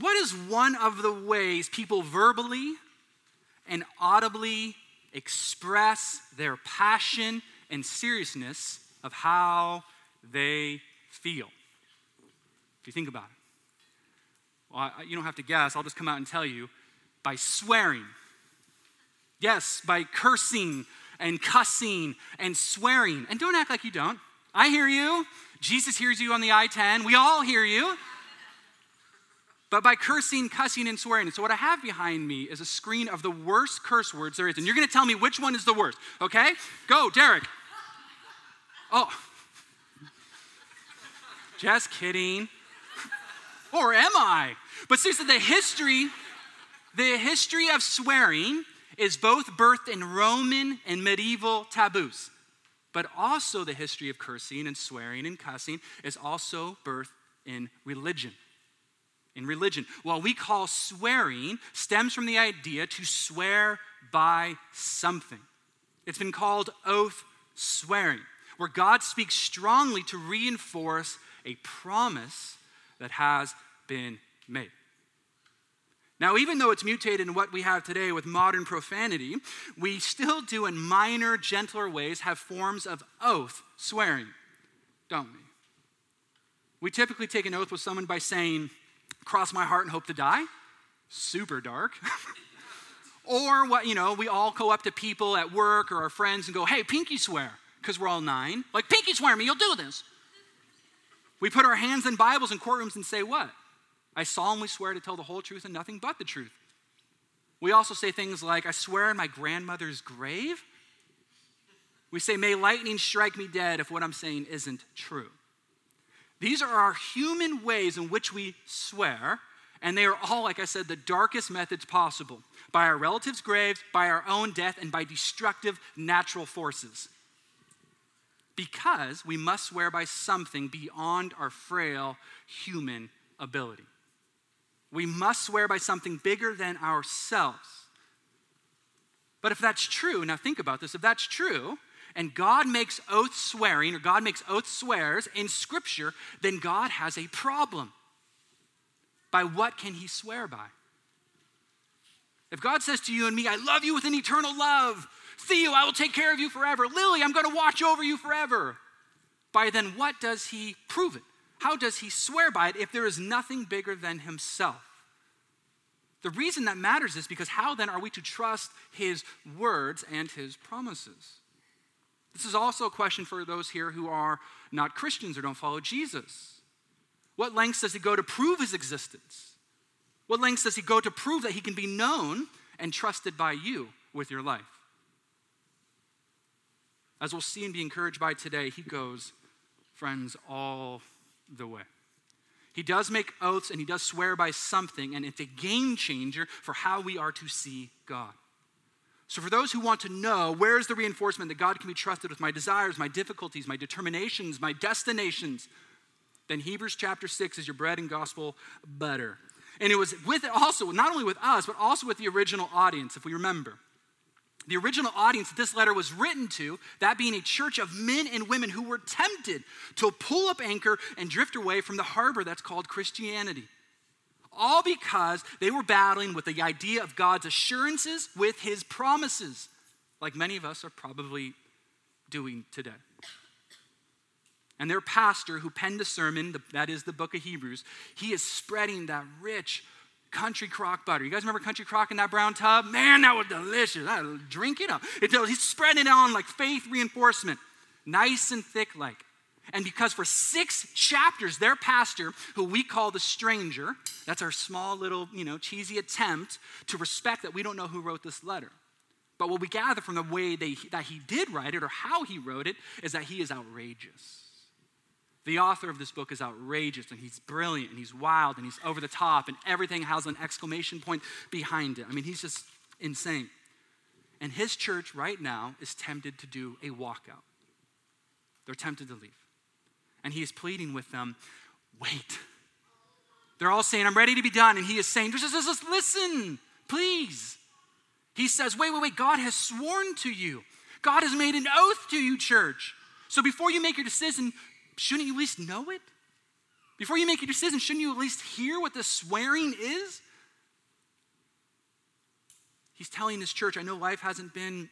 what is one of the ways people verbally and audibly express their passion and seriousness of how they feel? If you think about it. Well, I, you don't have to guess, I'll just come out and tell you by swearing. Yes, by cursing and cussing and swearing. And don't act like you don't. I hear you. Jesus hears you on the I 10. We all hear you. But by cursing, cussing, and swearing. And so, what I have behind me is a screen of the worst curse words there is. And you're going to tell me which one is the worst, okay? Go, Derek. Oh. Just kidding. Or am I? But seriously, the history, the history of swearing is both birthed in Roman and medieval taboos. But also the history of cursing and swearing and cussing is also birthed in religion. In religion. What we call swearing stems from the idea to swear by something. It's been called oath swearing, where God speaks strongly to reinforce a promise that has been made. Now, even though it's mutated in what we have today with modern profanity, we still do, in minor, gentler ways, have forms of oath swearing, don't we? We typically take an oath with someone by saying, cross my heart and hope to die. Super dark. or what, you know, we all go up to people at work or our friends and go, hey, pinky swear, because we're all nine. Like, pinky swear me, you'll do this. We put our hands in Bibles in courtrooms and say, what? I solemnly swear to tell the whole truth and nothing but the truth. We also say things like, I swear in my grandmother's grave. We say, May lightning strike me dead if what I'm saying isn't true. These are our human ways in which we swear, and they are all, like I said, the darkest methods possible by our relatives' graves, by our own death, and by destructive natural forces. Because we must swear by something beyond our frail human ability. We must swear by something bigger than ourselves. But if that's true, now think about this if that's true, and God makes oath swearing, or God makes oath swears in Scripture, then God has a problem. By what can He swear by? If God says to you and me, I love you with an eternal love, Theo, I will take care of you forever, Lily, I'm going to watch over you forever, by then what does He prove it? How does he swear by it if there is nothing bigger than himself? The reason that matters is because how then are we to trust his words and his promises? This is also a question for those here who are not Christians or don't follow Jesus. What lengths does he go to prove his existence? What lengths does he go to prove that he can be known and trusted by you with your life? As we'll see and be encouraged by today, he goes, friends, all the way. He does make oaths and he does swear by something, and it's a game changer for how we are to see God. So, for those who want to know where is the reinforcement that God can be trusted with my desires, my difficulties, my determinations, my destinations, then Hebrews chapter 6 is your bread and gospel butter. And it was with also, not only with us, but also with the original audience, if we remember the original audience that this letter was written to, that being a church of men and women who were tempted to pull up anchor and drift away from the harbor that's called Christianity. All because they were battling with the idea of God's assurances with his promises, like many of us are probably doing today. And their pastor, who penned a sermon, that is the book of Hebrews, he is spreading that rich, country crock butter. You guys remember country crock in that brown tub? Man, that was delicious. I drink it up. He's spreading it on like faith reinforcement, nice and thick like. And because for six chapters, their pastor, who we call the stranger, that's our small little, you know, cheesy attempt to respect that we don't know who wrote this letter. But what we gather from the way they, that he did write it or how he wrote it is that he is outrageous. The author of this book is outrageous and he's brilliant and he's wild and he's over the top and everything has an exclamation point behind it. I mean, he's just insane. And his church right now is tempted to do a walkout. They're tempted to leave. And he is pleading with them wait. They're all saying, I'm ready to be done. And he is saying, just, just, just listen, please. He says, wait, wait, wait. God has sworn to you. God has made an oath to you, church. So before you make your decision, shouldn't you at least know it? Before you make a decision, shouldn't you at least hear what the swearing is? He's telling his church, I know life hasn't been,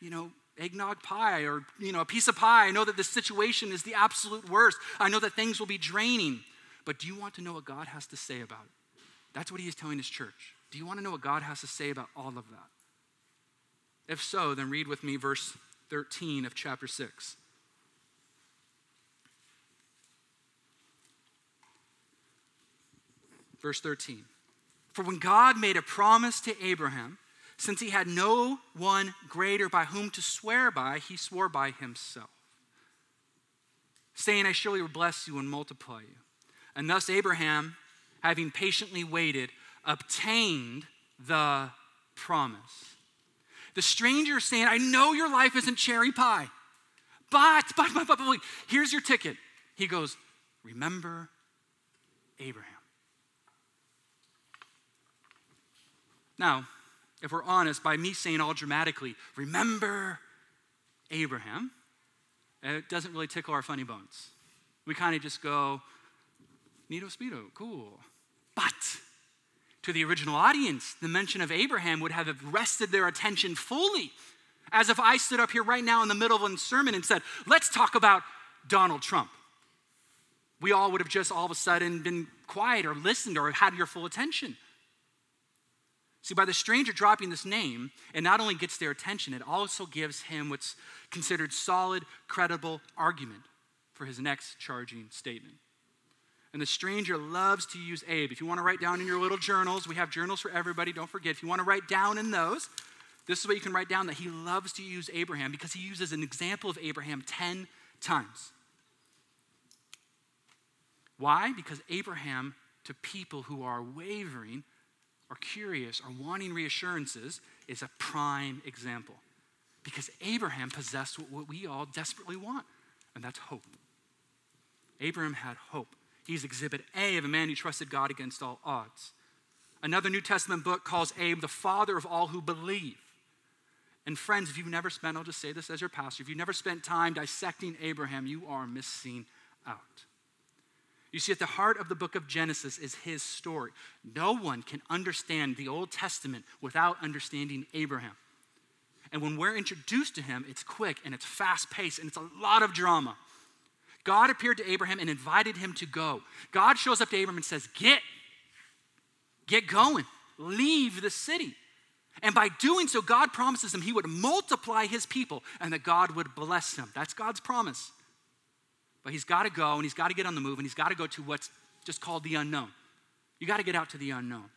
you know, eggnog pie or, you know, a piece of pie. I know that the situation is the absolute worst. I know that things will be draining. But do you want to know what God has to say about it? That's what he is telling his church. Do you want to know what God has to say about all of that? If so, then read with me verse 13 of chapter 6. Verse 13. For when God made a promise to Abraham, since he had no one greater by whom to swear by, he swore by himself, saying, I surely will bless you and multiply you. And thus Abraham, having patiently waited, obtained the promise. The stranger saying, I know your life isn't cherry pie, but, but, but, but, but, here's your ticket. He goes, Remember Abraham. Now, if we're honest, by me saying all dramatically, remember Abraham, it doesn't really tickle our funny bones. We kind of just go, Neato Speedo, cool. But to the original audience, the mention of Abraham would have arrested their attention fully. As if I stood up here right now in the middle of a sermon and said, let's talk about Donald Trump. We all would have just all of a sudden been quiet or listened or had your full attention. See, by the stranger dropping this name, it not only gets their attention, it also gives him what's considered solid, credible argument for his next charging statement. And the stranger loves to use Abe. If you want to write down in your little journals, we have journals for everybody. Don't forget, if you want to write down in those, this is what you can write down that he loves to use Abraham because he uses an example of Abraham 10 times. Why? Because Abraham, to people who are wavering, or curious, or wanting reassurances, is a prime example. Because Abraham possessed what we all desperately want, and that's hope. Abraham had hope. He's exhibit A of a man who trusted God against all odds. Another New Testament book calls Abe the father of all who believe. And friends, if you've never spent, I'll just say this as your pastor, if you've never spent time dissecting Abraham, you are missing out. You see, at the heart of the book of Genesis is his story. No one can understand the Old Testament without understanding Abraham. And when we're introduced to him, it's quick and it's fast paced and it's a lot of drama. God appeared to Abraham and invited him to go. God shows up to Abraham and says, Get, get going, leave the city. And by doing so, God promises him he would multiply his people and that God would bless him. That's God's promise. But he's got to go and he's got to get on the move and he's got to go to what's just called the unknown. You got to get out to the unknown.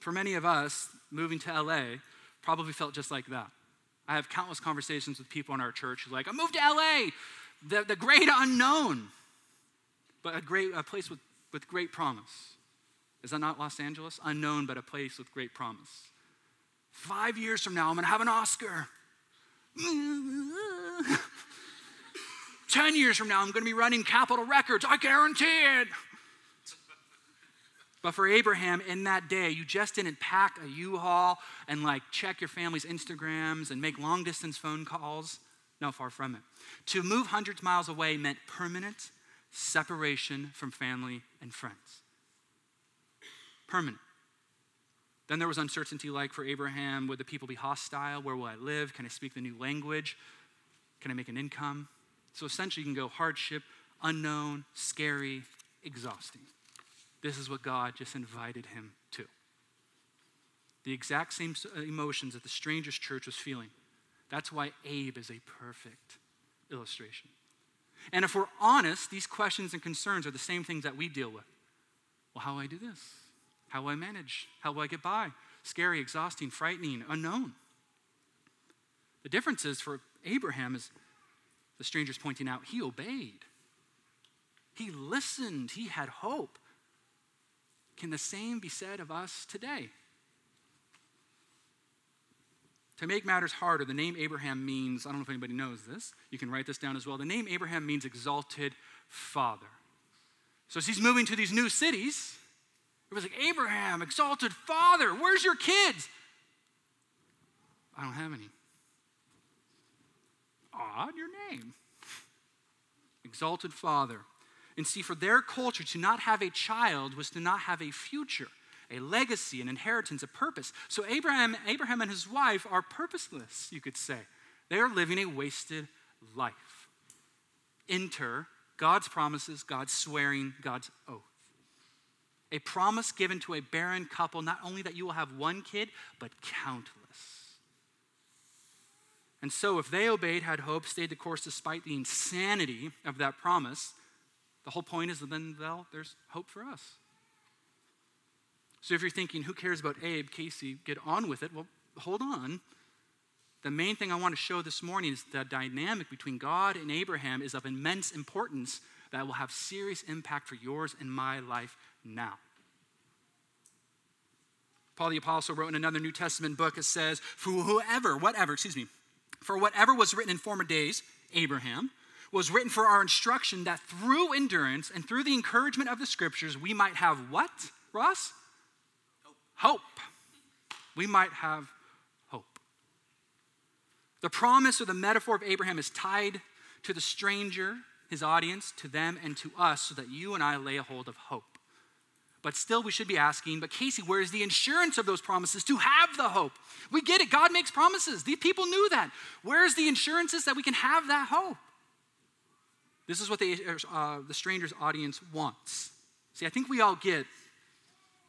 For many of us, moving to LA probably felt just like that. I have countless conversations with people in our church who's like, I moved to LA, the, the great unknown, but a great a place with, with great promise. Is that not Los Angeles? Unknown, but a place with great promise. Five years from now, I'm going to have an Oscar. Ten years from now, I'm going to be running Capitol Records. I guarantee it. But for Abraham, in that day, you just didn't pack a U haul and like check your family's Instagrams and make long distance phone calls. No, far from it. To move hundreds of miles away meant permanent separation from family and friends. Permanent. Then there was uncertainty like for Abraham would the people be hostile? Where will I live? Can I speak the new language? Can I make an income? So essentially, you can go hardship, unknown, scary, exhausting. This is what God just invited him to. The exact same uh, emotions that the stranger's church was feeling. That's why Abe is a perfect illustration. And if we're honest, these questions and concerns are the same things that we deal with. Well, how do I do this? How do I manage? How do I get by? Scary, exhausting, frightening, unknown. The difference is for Abraham, is the stranger's pointing out, he obeyed. He listened. He had hope. Can the same be said of us today? To make matters harder, the name Abraham means, I don't know if anybody knows this, you can write this down as well. The name Abraham means exalted father. So as he's moving to these new cities, it was like, Abraham, exalted father, where's your kids? I don't have any. Odd, your name. exalted father. And see, for their culture, to not have a child was to not have a future, a legacy, an inheritance, a purpose. So Abraham, Abraham and his wife are purposeless, you could say. They are living a wasted life. Enter God's promises, God's swearing, God's oath. A promise given to a barren couple, not only that you will have one kid, but countless. And so, if they obeyed, had hope, stayed the course despite the insanity of that promise, the whole point is that then well, there's hope for us. So, if you're thinking, who cares about Abe, Casey, get on with it, well, hold on. The main thing I want to show this morning is the dynamic between God and Abraham is of immense importance that will have serious impact for yours and my life now. Paul the Apostle wrote in another New Testament book, it says, For whoever, whatever, excuse me, for whatever was written in former days, Abraham, was written for our instruction that through endurance and through the encouragement of the scriptures, we might have what, Ross? Hope. Hope. We might have hope. the promise or the metaphor of Abraham is tied to the stranger, his audience, to them, and to us, so that you and I lay a hold of hope. But still, we should be asking, but Casey, where's the insurance of those promises to have the hope? We get it. God makes promises. These people knew that. Where's the insurances that we can have that hope? This is what the, uh, the stranger's audience wants. See, I think we all get,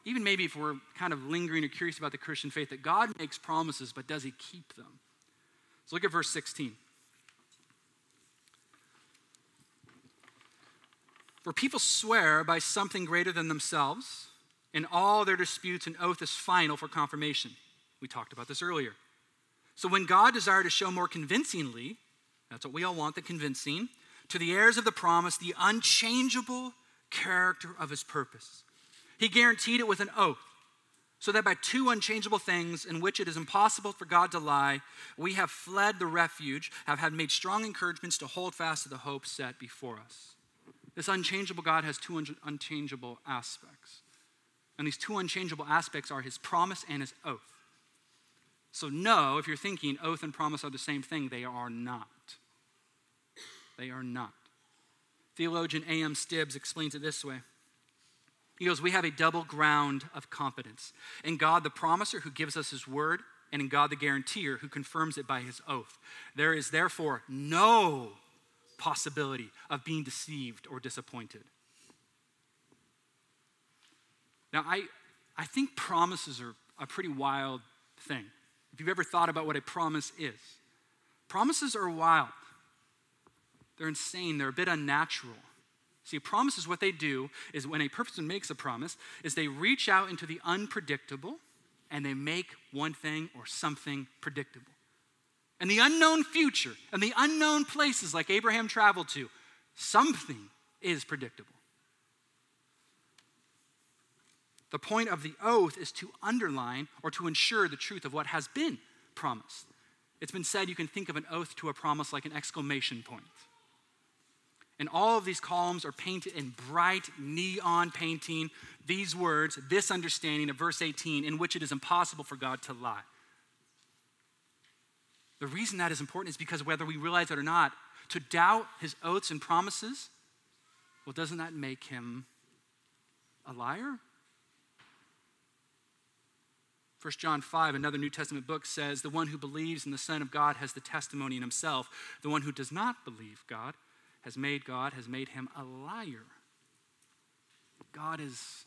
even maybe if we're kind of lingering or curious about the Christian faith, that God makes promises, but does he keep them? So look at verse 16. For people swear by something greater than themselves, and all their disputes, an oath is final for confirmation. We talked about this earlier. So when God desired to show more convincingly, that's what we all want, the convincing, to the heirs of the promise, the unchangeable character of his purpose, he guaranteed it with an oath so that by two unchangeable things in which it is impossible for God to lie, we have fled the refuge, have had made strong encouragements to hold fast to the hope set before us. This unchangeable God has two un- unchangeable aspects. And these two unchangeable aspects are his promise and his oath. So, no, if you're thinking oath and promise are the same thing, they are not. They are not. Theologian A.M. Stibbs explains it this way he goes, We have a double ground of competence in God, the promiser who gives us his word, and in God, the guarantor who confirms it by his oath. There is therefore no possibility of being deceived or disappointed. Now, I, I think promises are a pretty wild thing. If you've ever thought about what a promise is, promises are wild. They're insane, they're a bit unnatural. See, promises, what they do is when a person makes a promise, is they reach out into the unpredictable and they make one thing or something predictable. And the unknown future and the unknown places like Abraham traveled to, something is predictable. The point of the oath is to underline or to ensure the truth of what has been promised. It's been said you can think of an oath to a promise like an exclamation point. And all of these columns are painted in bright neon painting these words, this understanding of verse 18, in which it is impossible for God to lie. The reason that is important is because whether we realize it or not, to doubt his oaths and promises, well, doesn't that make him a liar? 1 John 5, another New Testament book, says, The one who believes in the Son of God has the testimony in himself. The one who does not believe God has made God, has made him a liar. God is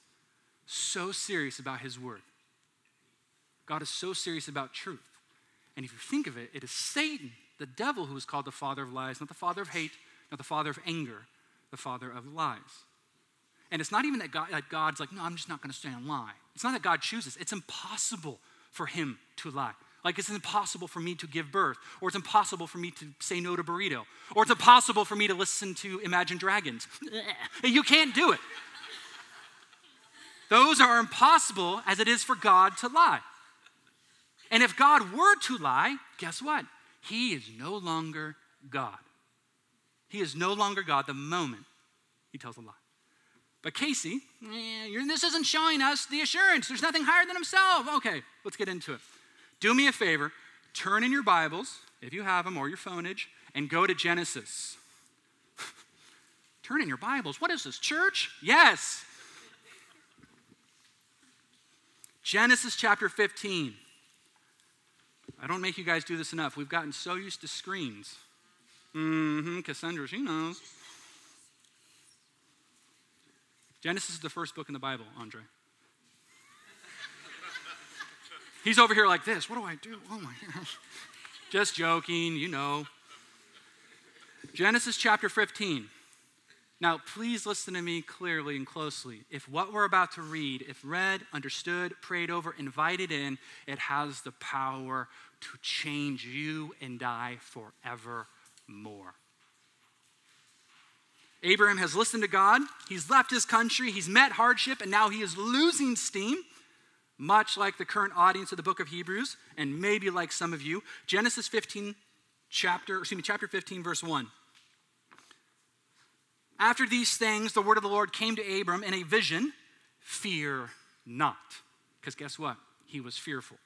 so serious about his word. God is so serious about truth. And if you think of it, it is Satan, the devil, who is called the father of lies, not the father of hate, not the father of anger, the father of lies. And it's not even that, God, God's like, no, I'm just not going to stand and lie. It's not that God chooses, it's impossible for him to lie. Like it's impossible for me to give birth, or it's impossible for me to say no to burrito, or it's impossible for me to listen to Imagine Dragons. you can't do it. Those are impossible as it is for God to lie. And if God were to lie, guess what? He is no longer God. He is no longer God the moment he tells a lie. But Casey, eh, this isn't showing us the assurance. There's nothing higher than himself. Okay, let's get into it. Do me a favor, turn in your Bibles, if you have them, or your phoneage, and go to Genesis. Turn in your Bibles. What is this, church? Yes. Genesis chapter 15. I don't make you guys do this enough. We've gotten so used to screens. Mm-hmm, Cassandra, she knows. Genesis is the first book in the Bible, Andre. He's over here like this. What do I do? Oh my gosh. Just joking, you know. Genesis chapter 15. Now, please listen to me clearly and closely. If what we're about to read, if read, understood, prayed over, invited in, it has the power to change you and I forevermore. Abraham has listened to God, he's left his country, he's met hardship, and now he is losing steam, much like the current audience of the book of Hebrews, and maybe like some of you. Genesis 15, chapter, excuse me, chapter 15, verse 1. After these things, the word of the Lord came to Abram in a vision fear not. Because guess what? He was fearful.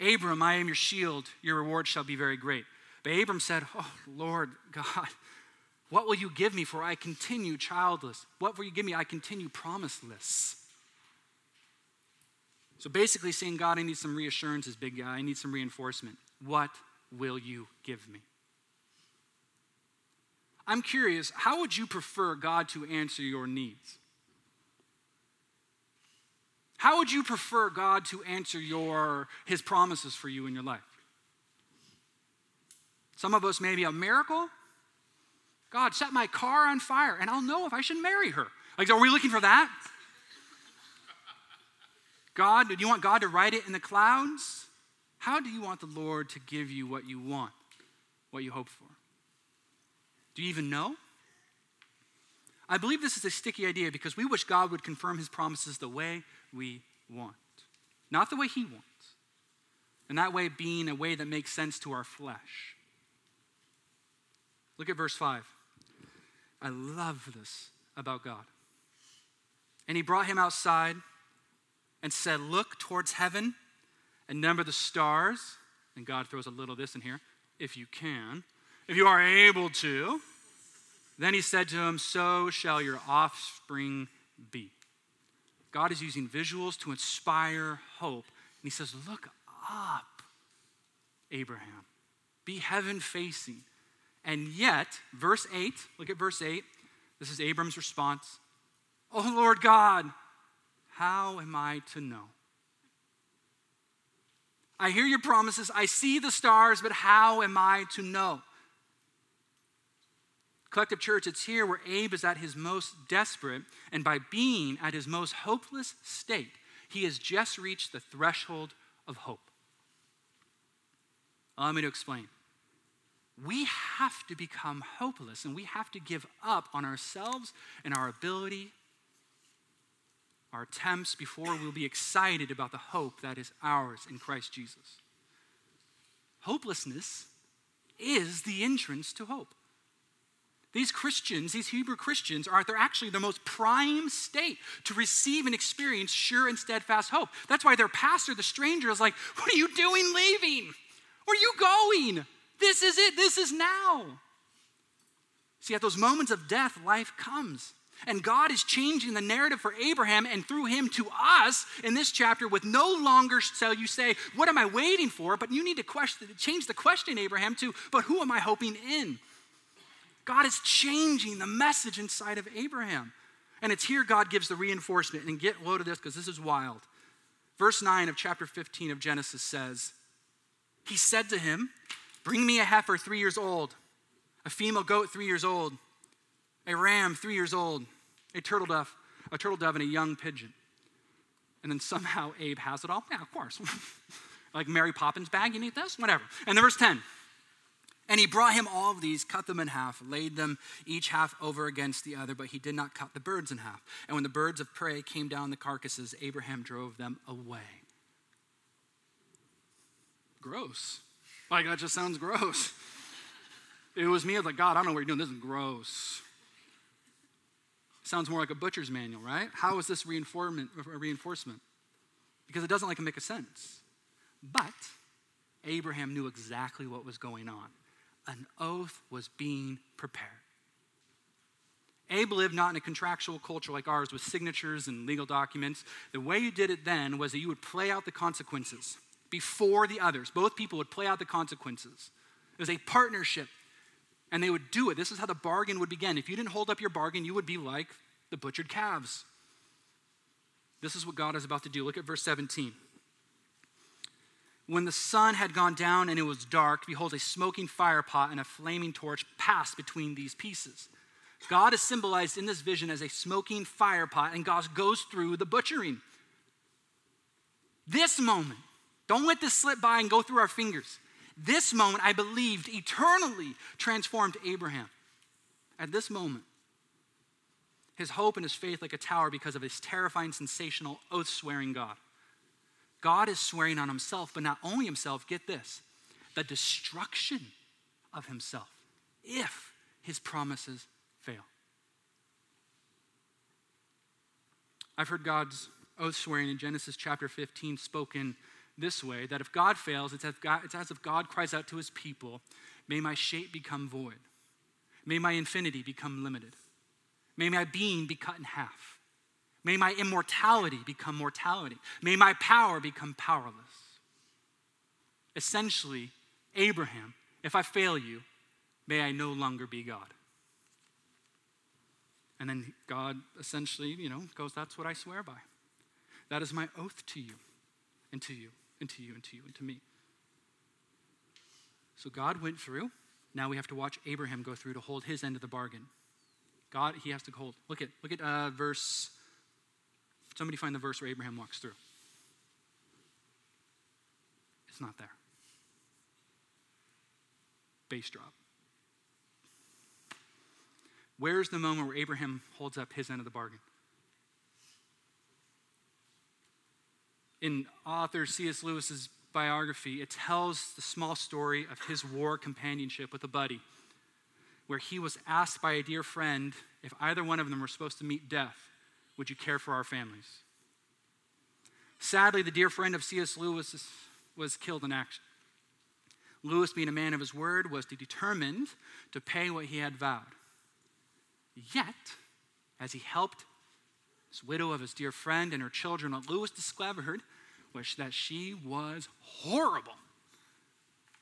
Abram, I am your shield, your reward shall be very great. But Abram said, Oh, Lord God, what will you give me for I continue childless? What will you give me? I continue promiseless. So basically, saying, God, I need some reassurance, big guy. I need some reinforcement. What will you give me? I'm curious, how would you prefer God to answer your needs? How would you prefer God to answer your his promises for you in your life? Some of us maybe a miracle. God set my car on fire and I'll know if I should marry her. Like, are we looking for that? God, do you want God to write it in the clouds? How do you want the Lord to give you what you want, what you hope for? Do you even know? I believe this is a sticky idea because we wish God would confirm his promises the way we want, not the way he wants. And that way being a way that makes sense to our flesh. Look at verse 5. I love this about God. And he brought him outside and said, Look towards heaven and number the stars. And God throws a little of this in here, if you can if you are able to. Then he said to him, So shall your offspring be. God is using visuals to inspire hope. And he says, Look up, Abraham. Be heaven facing. And yet, verse 8, look at verse 8. This is Abram's response. Oh Lord God, how am I to know? I hear your promises. I see the stars, but how am I to know? Collective Church, it's here where Abe is at his most desperate, and by being at his most hopeless state, he has just reached the threshold of hope. Allow me to explain. We have to become hopeless and we have to give up on ourselves and our ability, our attempts before we'll be excited about the hope that is ours in Christ Jesus. Hopelessness is the entrance to hope. These Christians, these Hebrew Christians, are they're actually the most prime state to receive and experience sure and steadfast hope. That's why their pastor, the stranger, is like, What are you doing leaving? Where are you going? This is it. This is now. See, at those moments of death, life comes. And God is changing the narrative for Abraham and through him to us in this chapter with no longer shall you say, What am I waiting for? But you need to question, change the question, Abraham, to, But who am I hoping in? God is changing the message inside of Abraham. And it's here God gives the reinforcement. And get load of this because this is wild. Verse 9 of chapter 15 of Genesis says, He said to him, Bring me a heifer three years old, a female goat three years old, a ram three years old, a turtle dove, a turtle dove, and a young pigeon. And then somehow Abe has it all. Yeah, of course. like Mary Poppins bag, you need this? Whatever. And then verse 10. And he brought him all of these, cut them in half, laid them each half over against the other, but he did not cut the birds in half. And when the birds of prey came down the carcasses, Abraham drove them away. Gross. Like, that just sounds gross. It was me, I was like, God, I don't know what you're doing. This is gross. Sounds more like a butcher's manual, right? How is this reinforcement? reinforcement? Because it doesn't like make a sense. But Abraham knew exactly what was going on an oath was being prepared. Abe lived not in a contractual culture like ours with signatures and legal documents. The way you did it then was that you would play out the consequences before the others. Both people would play out the consequences. It was a partnership, and they would do it. This is how the bargain would begin. If you didn't hold up your bargain, you would be like the butchered calves. This is what God is about to do. Look at verse 17. When the sun had gone down and it was dark, behold, a smoking fire pot and a flaming torch passed between these pieces. God is symbolized in this vision as a smoking fire pot, and God goes through the butchering. This moment, don't let this slip by and go through our fingers. This moment, I believed, eternally transformed Abraham. At this moment, his hope and his faith like a tower because of his terrifying, sensational, oath swearing God. God is swearing on himself, but not only himself, get this the destruction of himself if his promises fail. I've heard God's oath swearing in Genesis chapter 15 spoken this way that if God fails, it's as, God, it's as if God cries out to his people, May my shape become void, may my infinity become limited, may my being be cut in half. May my immortality become mortality. May my power become powerless. Essentially, Abraham, if I fail you, may I no longer be God. And then God essentially, you know, goes, That's what I swear by. That is my oath to you, and to you, and to you, and to you, and to me. So God went through. Now we have to watch Abraham go through to hold his end of the bargain. God, he has to hold. Look at, look at uh, verse. Somebody find the verse where Abraham walks through. It's not there. Bass drop. Where's the moment where Abraham holds up his end of the bargain? In author C.S. Lewis's biography, it tells the small story of his war companionship with a buddy, where he was asked by a dear friend if either one of them were supposed to meet death, would you care for our families? Sadly, the dear friend of C.S. Lewis was killed in action. Lewis, being a man of his word, was determined to pay what he had vowed. Yet, as he helped this widow of his dear friend and her children, what Lewis discovered was that she was horrible.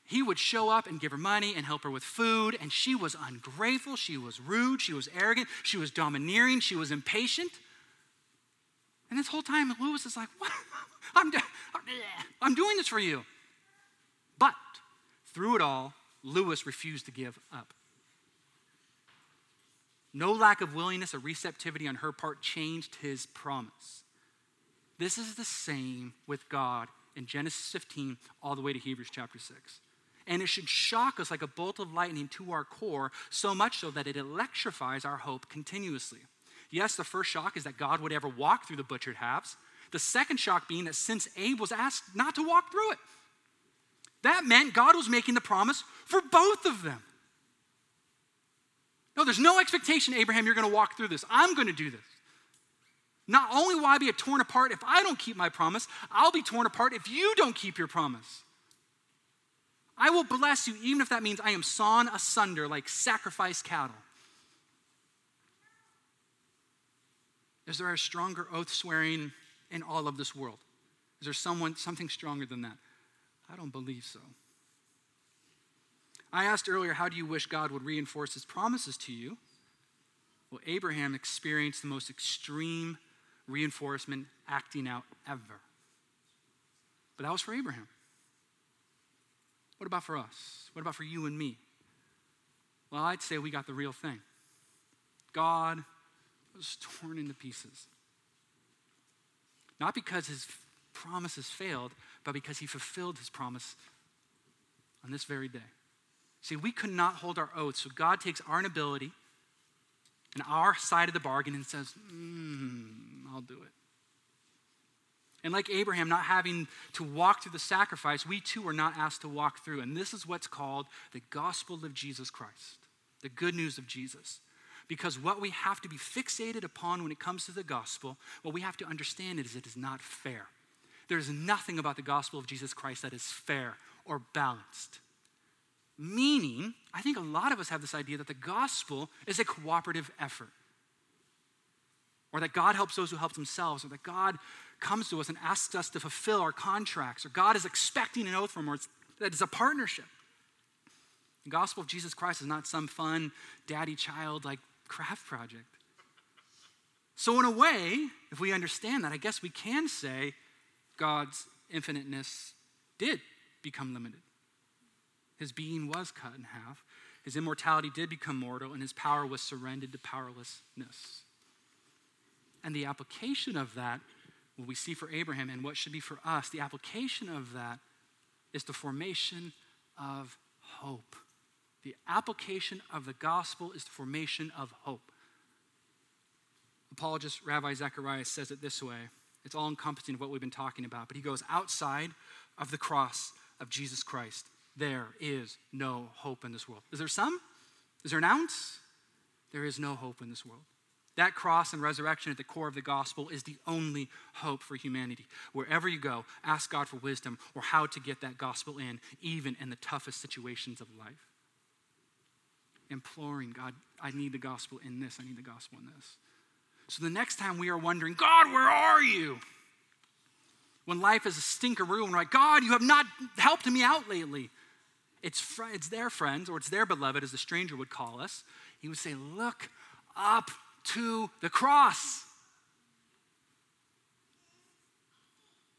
He would show up and give her money and help her with food, and she was ungrateful, she was rude, she was arrogant, she was domineering, she was impatient. And this whole time, Lewis is like, What? I'm, I'm doing this for you. But through it all, Lewis refused to give up. No lack of willingness or receptivity on her part changed his promise. This is the same with God in Genesis 15 all the way to Hebrews chapter 6. And it should shock us like a bolt of lightning to our core, so much so that it electrifies our hope continuously. Yes, the first shock is that God would ever walk through the butchered halves. The second shock being that since Abe was asked not to walk through it, that meant God was making the promise for both of them. No, there's no expectation, Abraham, you're going to walk through this. I'm going to do this. Not only will I be torn apart if I don't keep my promise, I'll be torn apart if you don't keep your promise. I will bless you even if that means I am sawn asunder like sacrificed cattle. Is there a stronger oath swearing in all of this world? Is there someone something stronger than that? I don't believe so. I asked earlier, how do you wish God would reinforce his promises to you? Well, Abraham experienced the most extreme reinforcement acting out ever. But that was for Abraham. What about for us? What about for you and me? Well, I'd say we got the real thing. God was torn into pieces. Not because his promises failed, but because he fulfilled his promise on this very day. See, we could not hold our oath, so God takes our inability and our side of the bargain and says, mm, I'll do it. And like Abraham not having to walk through the sacrifice, we too are not asked to walk through. And this is what's called the gospel of Jesus Christ, the good news of Jesus. Because what we have to be fixated upon when it comes to the gospel, what we have to understand is it is not fair. There's nothing about the gospel of Jesus Christ that is fair or balanced. Meaning, I think a lot of us have this idea that the gospel is a cooperative effort. or that God helps those who help themselves, or that God comes to us and asks us to fulfill our contracts, or God is expecting an oath from us, that is a partnership. The gospel of Jesus Christ is not some fun daddy child like craft project. So, in a way, if we understand that, I guess we can say God's infiniteness did become limited. His being was cut in half, his immortality did become mortal, and his power was surrendered to powerlessness. And the application of that, what we see for Abraham and what should be for us, the application of that is the formation of hope. The application of the gospel is the formation of hope. Apologist Ravi Zacharias says it this way it's all encompassing of what we've been talking about, but he goes outside of the cross of Jesus Christ. There is no hope in this world. Is there some? Is there an ounce? There is no hope in this world. That cross and resurrection at the core of the gospel is the only hope for humanity. Wherever you go, ask God for wisdom or how to get that gospel in, even in the toughest situations of life. Imploring God, I need the gospel in this, I need the gospel in this. So the next time we are wondering, God, where are you? When life is a stinker, we're like, God, you have not helped me out lately. It's, fr- it's their friends, or it's their beloved, as the stranger would call us. He would say, Look up to the cross.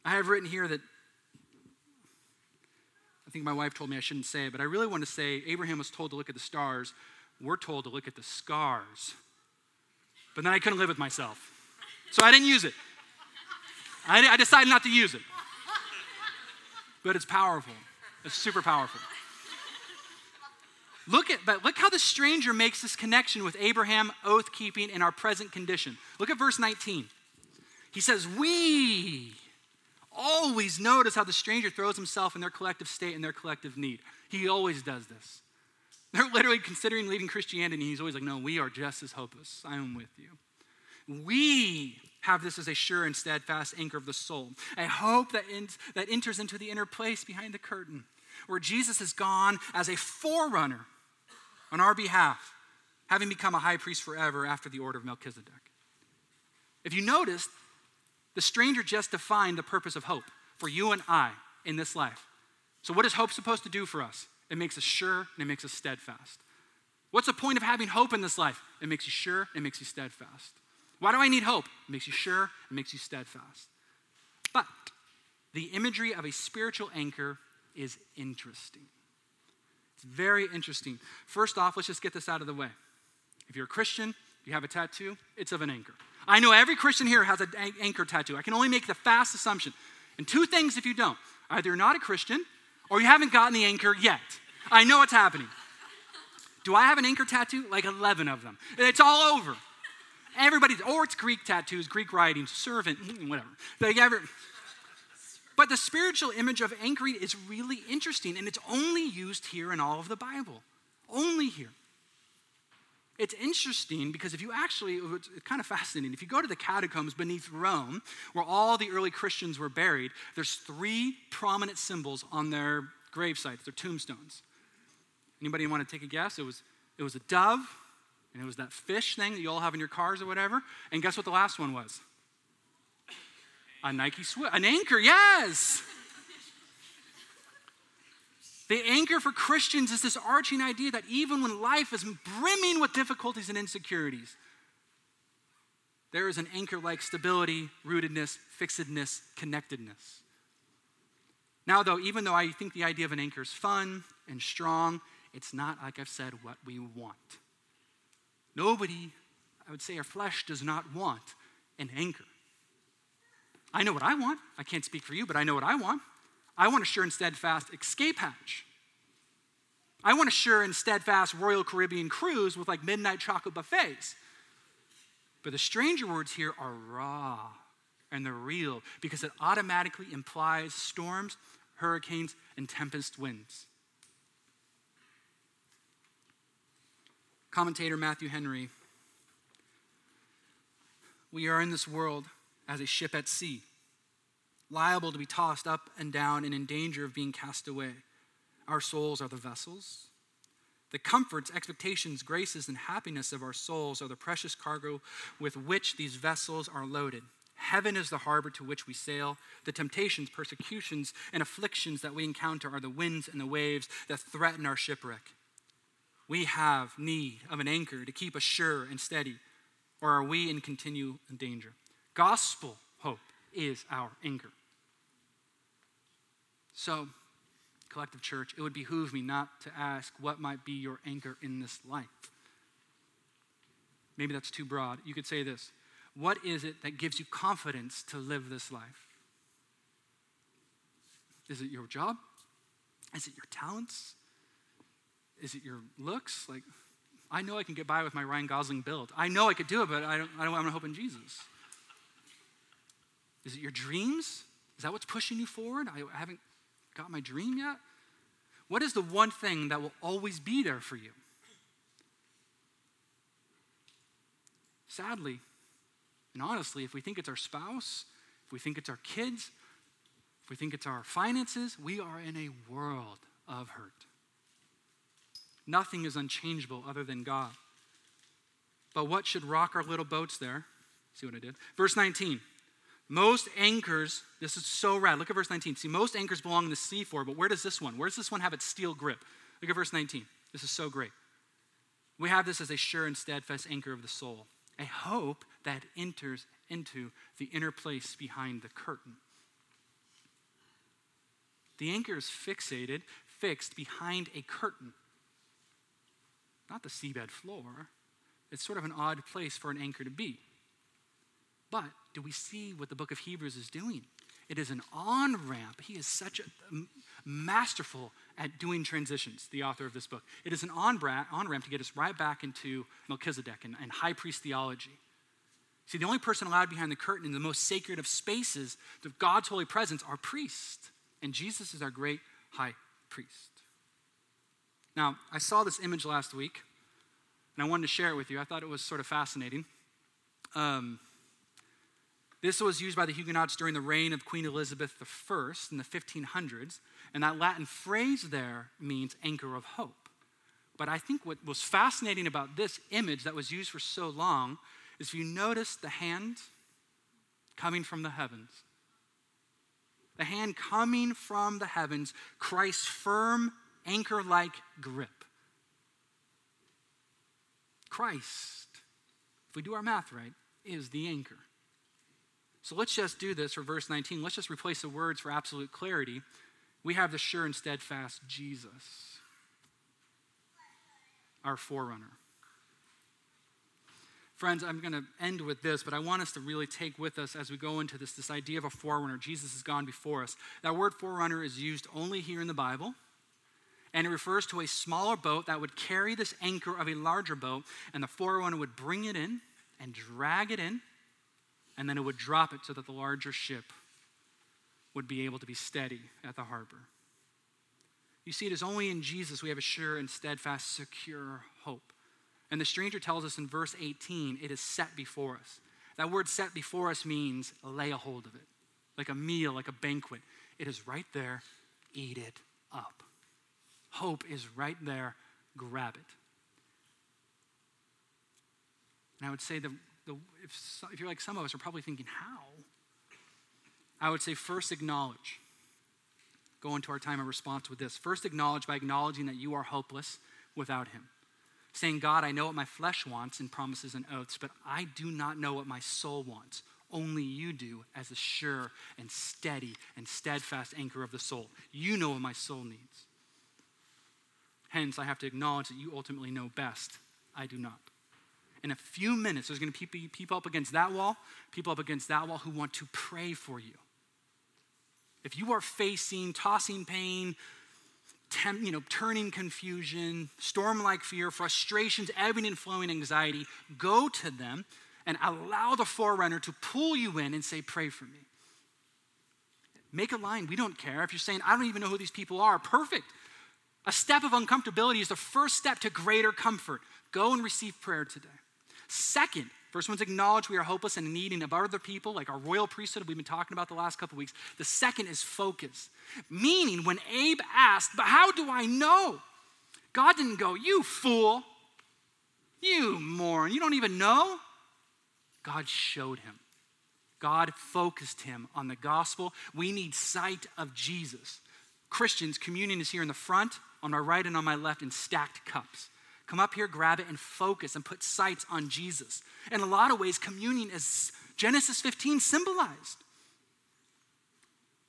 I have written here that think my wife told me I shouldn't say it, but I really want to say Abraham was told to look at the stars. We're told to look at the scars. But then I couldn't live with myself. So I didn't use it. I, I decided not to use it. But it's powerful. It's super powerful. Look at but look how the stranger makes this connection with Abraham, oath keeping, and our present condition. Look at verse 19. He says, We always notice how the stranger throws himself in their collective state and their collective need. He always does this. They're literally considering leaving Christianity, and he's always like, No, we are just as hopeless. I am with you. We have this as a sure and steadfast anchor of the soul, a hope that, that enters into the inner place behind the curtain, where Jesus has gone as a forerunner on our behalf, having become a high priest forever after the order of Melchizedek. If you noticed, the stranger just defined the purpose of hope for you and I in this life. So, what is hope supposed to do for us? It makes us sure and it makes us steadfast. What's the point of having hope in this life? It makes you sure, it makes you steadfast. Why do I need hope? It makes you sure, it makes you steadfast. But the imagery of a spiritual anchor is interesting. It's very interesting. First off, let's just get this out of the way. If you're a Christian, you have a tattoo, it's of an anchor. I know every Christian here has an anchor tattoo. I can only make the fast assumption. And two things if you don't either you're not a Christian or you haven't gotten the anchor yet. I know what's happening. Do I have an anchor tattoo? Like 11 of them. It's all over. Everybody's, or it's Greek tattoos, Greek writings, servant, hmm, whatever. They ever, but the spiritual image of anchoring is really interesting, and it's only used here in all of the Bible. Only here. It's interesting because if you actually, it's kind of fascinating. If you go to the catacombs beneath Rome, where all the early Christians were buried, there's three prominent symbols on their grave sites, their tombstones. Anybody want to take a guess? It was, it was a dove, and it was that fish thing that you all have in your cars or whatever. And guess what the last one was? A Nike swim, an anchor, yes. The anchor for Christians is this arching idea that even when life is brimming with difficulties and insecurities, there is an anchor like stability, rootedness, fixedness, connectedness. Now, though, even though I think the idea of an anchor is fun and strong, it's not, like I've said, what we want. Nobody, I would say our flesh does not want an anchor. I know what I want. I can't speak for you, but I know what I want. I want a sure and steadfast escape hatch. I want a sure and steadfast Royal Caribbean cruise with like midnight chocolate buffets. But the stranger words here are raw and they're real because it automatically implies storms, hurricanes, and tempest winds. Commentator Matthew Henry We are in this world as a ship at sea, liable to be tossed up and down and in danger of being cast away. Our souls are the vessels. The comforts, expectations, graces, and happiness of our souls are the precious cargo with which these vessels are loaded. Heaven is the harbor to which we sail. The temptations, persecutions, and afflictions that we encounter are the winds and the waves that threaten our shipwreck. We have need of an anchor to keep us sure and steady, or are we in continual danger? Gospel hope is our anchor. So, collective church, it would behoove me not to ask what might be your anchor in this life. Maybe that's too broad. You could say this What is it that gives you confidence to live this life? Is it your job? Is it your talents? Is it your looks? Like, I know I can get by with my Ryan Gosling build. I know I could do it, but I don't, I don't want to hope in Jesus. Is it your dreams? Is that what's pushing you forward? I haven't got my dream yet? What is the one thing that will always be there for you? Sadly, and honestly, if we think it's our spouse, if we think it's our kids, if we think it's our finances, we are in a world of hurt. Nothing is unchangeable other than God. But what should rock our little boats there? See what I did? Verse 19. Most anchors, this is so rad. Look at verse 19. See, most anchors belong in the sea floor, but where does this one? Where does this one have its steel grip? Look at verse 19. This is so great. We have this as a sure and steadfast anchor of the soul, a hope that enters into the inner place behind the curtain. The anchor is fixated, fixed behind a curtain, not the seabed floor. It's sort of an odd place for an anchor to be. But do we see what the book of Hebrews is doing? It is an on ramp. He is such a masterful at doing transitions, the author of this book. It is an on ramp to get us right back into Melchizedek and, and high priest theology. See, the only person allowed behind the curtain in the most sacred of spaces of God's holy presence are priests. And Jesus is our great high priest. Now, I saw this image last week, and I wanted to share it with you. I thought it was sort of fascinating. Um, this was used by the Huguenots during the reign of Queen Elizabeth I in the 1500s, and that Latin phrase there means anchor of hope. But I think what was fascinating about this image that was used for so long is if you notice the hand coming from the heavens. The hand coming from the heavens, Christ's firm, anchor like grip. Christ, if we do our math right, is the anchor. So let's just do this for verse 19. Let's just replace the words for absolute clarity. We have the sure and steadfast Jesus, our forerunner. Friends, I'm going to end with this, but I want us to really take with us as we go into this, this idea of a forerunner. Jesus has gone before us. That word forerunner is used only here in the Bible, and it refers to a smaller boat that would carry this anchor of a larger boat, and the forerunner would bring it in and drag it in and then it would drop it so that the larger ship would be able to be steady at the harbor. You see, it is only in Jesus we have a sure and steadfast, secure hope. And the stranger tells us in verse 18, it is set before us. That word set before us means lay a hold of it, like a meal, like a banquet. It is right there, eat it up. Hope is right there, grab it. And I would say the the, if, if you're like some of us are probably thinking, how? I would say first acknowledge. Go into our time of response with this. First acknowledge by acknowledging that you are hopeless without Him. Saying, God, I know what my flesh wants in promises and oaths, but I do not know what my soul wants. Only you do as a sure and steady and steadfast anchor of the soul. You know what my soul needs. Hence, I have to acknowledge that you ultimately know best. I do not in a few minutes, there's going to be people up against that wall, people up against that wall who want to pray for you. If you are facing tossing pain, temp, you know, turning confusion, storm-like fear, frustrations, ebbing and flowing anxiety, go to them and allow the forerunner to pull you in and say, "Pray for me." Make a line. We don't care if you're saying, "I don't even know who these people are." Perfect. A step of uncomfortability is the first step to greater comfort. Go and receive prayer today. Second, first one's acknowledge we are hopeless and needing of other people, like our royal priesthood we've been talking about the last couple weeks. The second is focus. Meaning, when Abe asked, But how do I know? God didn't go, You fool, you moron, you don't even know. God showed him. God focused him on the gospel. We need sight of Jesus. Christians, communion is here in the front, on my right and on my left, in stacked cups. Come up here, grab it, and focus and put sights on Jesus. In a lot of ways, communion is Genesis 15 symbolized.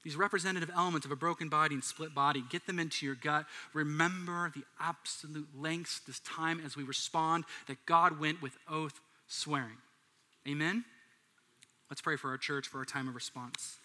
These representative elements of a broken body and split body, get them into your gut. Remember the absolute lengths this time as we respond that God went with oath swearing. Amen? Let's pray for our church for our time of response.